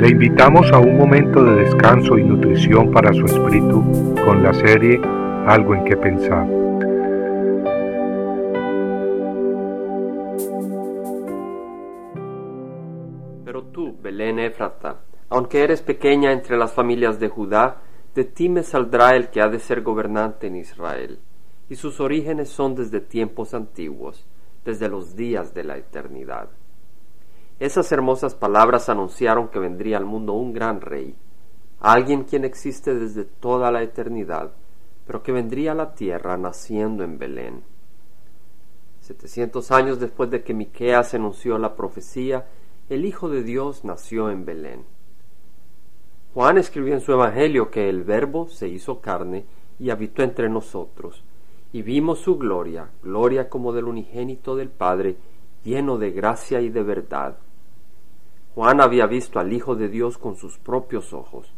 Le invitamos a un momento de descanso y nutrición para su espíritu con la serie Algo en que pensar. Pero tú, Belén Efrata, aunque eres pequeña entre las familias de Judá, de ti me saldrá el que ha de ser gobernante en Israel, y sus orígenes son desde tiempos antiguos, desde los días de la eternidad. Esas hermosas palabras anunciaron que vendría al mundo un gran rey, alguien quien existe desde toda la eternidad, pero que vendría a la tierra naciendo en Belén. Setecientos años después de que Miqueas anunció la profecía, el Hijo de Dios nació en Belén. Juan escribió en su Evangelio que el Verbo se hizo carne y habitó entre nosotros, y vimos su gloria, gloria como del unigénito del Padre, lleno de gracia y de verdad. Juan había visto al Hijo de Dios con sus propios ojos,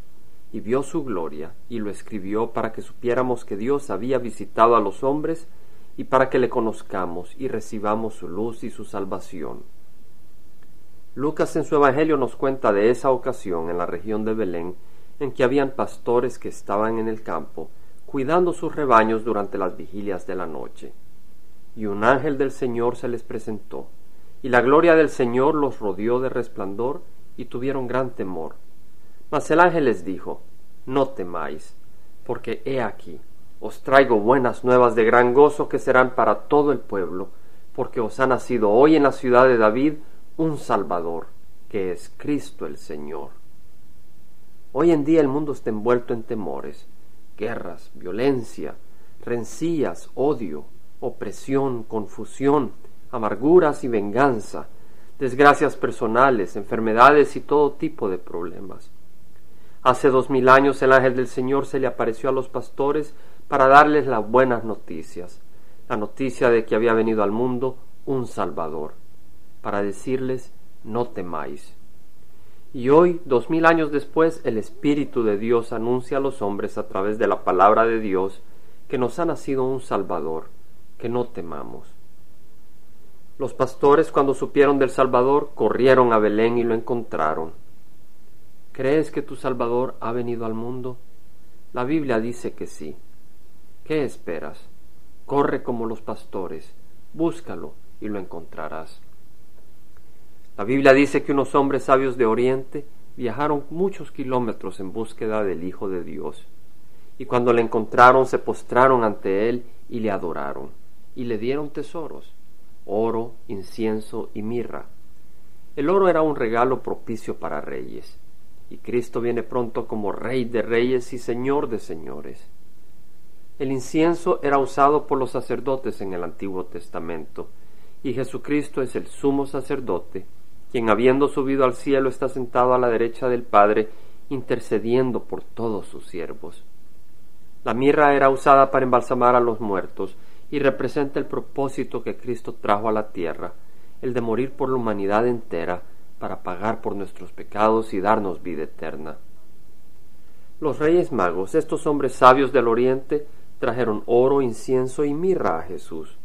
y vio su gloria, y lo escribió para que supiéramos que Dios había visitado a los hombres, y para que le conozcamos y recibamos su luz y su salvación. Lucas en su Evangelio nos cuenta de esa ocasión en la región de Belén, en que habían pastores que estaban en el campo, cuidando sus rebaños durante las vigilias de la noche. Y un ángel del Señor se les presentó, y la gloria del Señor los rodeó de resplandor, y tuvieron gran temor. Mas el ángel les dijo, No temáis, porque he aquí, os traigo buenas nuevas de gran gozo que serán para todo el pueblo, porque os ha nacido hoy en la ciudad de David un Salvador, que es Cristo el Señor. Hoy en día el mundo está envuelto en temores, guerras, violencia, rencillas, odio, opresión, confusión, amarguras y venganza, desgracias personales, enfermedades y todo tipo de problemas. Hace dos mil años el ángel del Señor se le apareció a los pastores para darles las buenas noticias, la noticia de que había venido al mundo un Salvador, para decirles no temáis. Y hoy, dos mil años después, el Espíritu de Dios anuncia a los hombres a través de la palabra de Dios que nos ha nacido un Salvador, que no temamos. Los pastores cuando supieron del Salvador corrieron a Belén y lo encontraron. ¿Crees que tu Salvador ha venido al mundo? La Biblia dice que sí. ¿Qué esperas? Corre como los pastores, búscalo y lo encontrarás. La Biblia dice que unos hombres sabios de Oriente viajaron muchos kilómetros en búsqueda del Hijo de Dios, y cuando le encontraron se postraron ante él y le adoraron, y le dieron tesoros oro, incienso y mirra. El oro era un regalo propicio para reyes, y Cristo viene pronto como Rey de reyes y Señor de señores. El incienso era usado por los sacerdotes en el Antiguo Testamento, y Jesucristo es el sumo sacerdote, quien habiendo subido al cielo está sentado a la derecha del Padre, intercediendo por todos sus siervos. La mirra era usada para embalsamar a los muertos, y representa el propósito que Cristo trajo a la tierra, el de morir por la humanidad entera para pagar por nuestros pecados y darnos vida eterna. Los reyes magos, estos hombres sabios del oriente, trajeron oro, incienso y mirra a Jesús.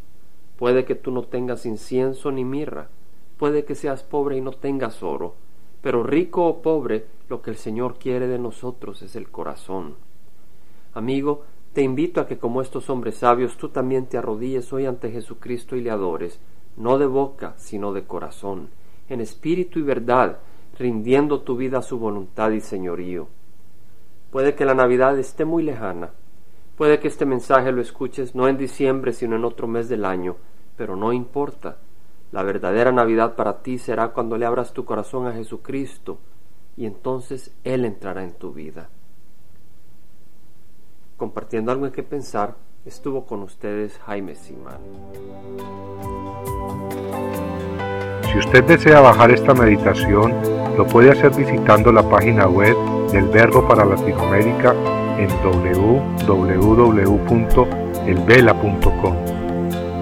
Puede que tú no tengas incienso ni mirra, puede que seas pobre y no tengas oro, pero rico o pobre, lo que el Señor quiere de nosotros es el corazón. Amigo, te invito a que como estos hombres sabios tú también te arrodilles hoy ante Jesucristo y le adores, no de boca, sino de corazón, en espíritu y verdad, rindiendo tu vida a su voluntad y señorío. Puede que la Navidad esté muy lejana, puede que este mensaje lo escuches no en diciembre, sino en otro mes del año, pero no importa. La verdadera Navidad para ti será cuando le abras tu corazón a Jesucristo, y entonces Él entrará en tu vida compartiendo algo en que pensar, estuvo con ustedes Jaime Simán. Si usted desea bajar esta meditación, lo puede hacer visitando la página web del Verbo para Latinoamérica en www.elvela.com.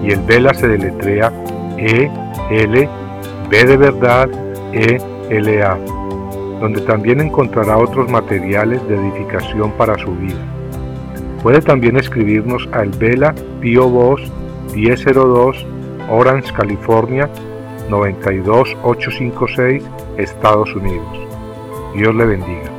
Y el Vela se deletrea E L B de verdad E L A, donde también encontrará otros materiales de edificación para su vida. Puede también escribirnos al Vela Pio Box 1002 Orange, California 92856, Estados Unidos. Dios le bendiga.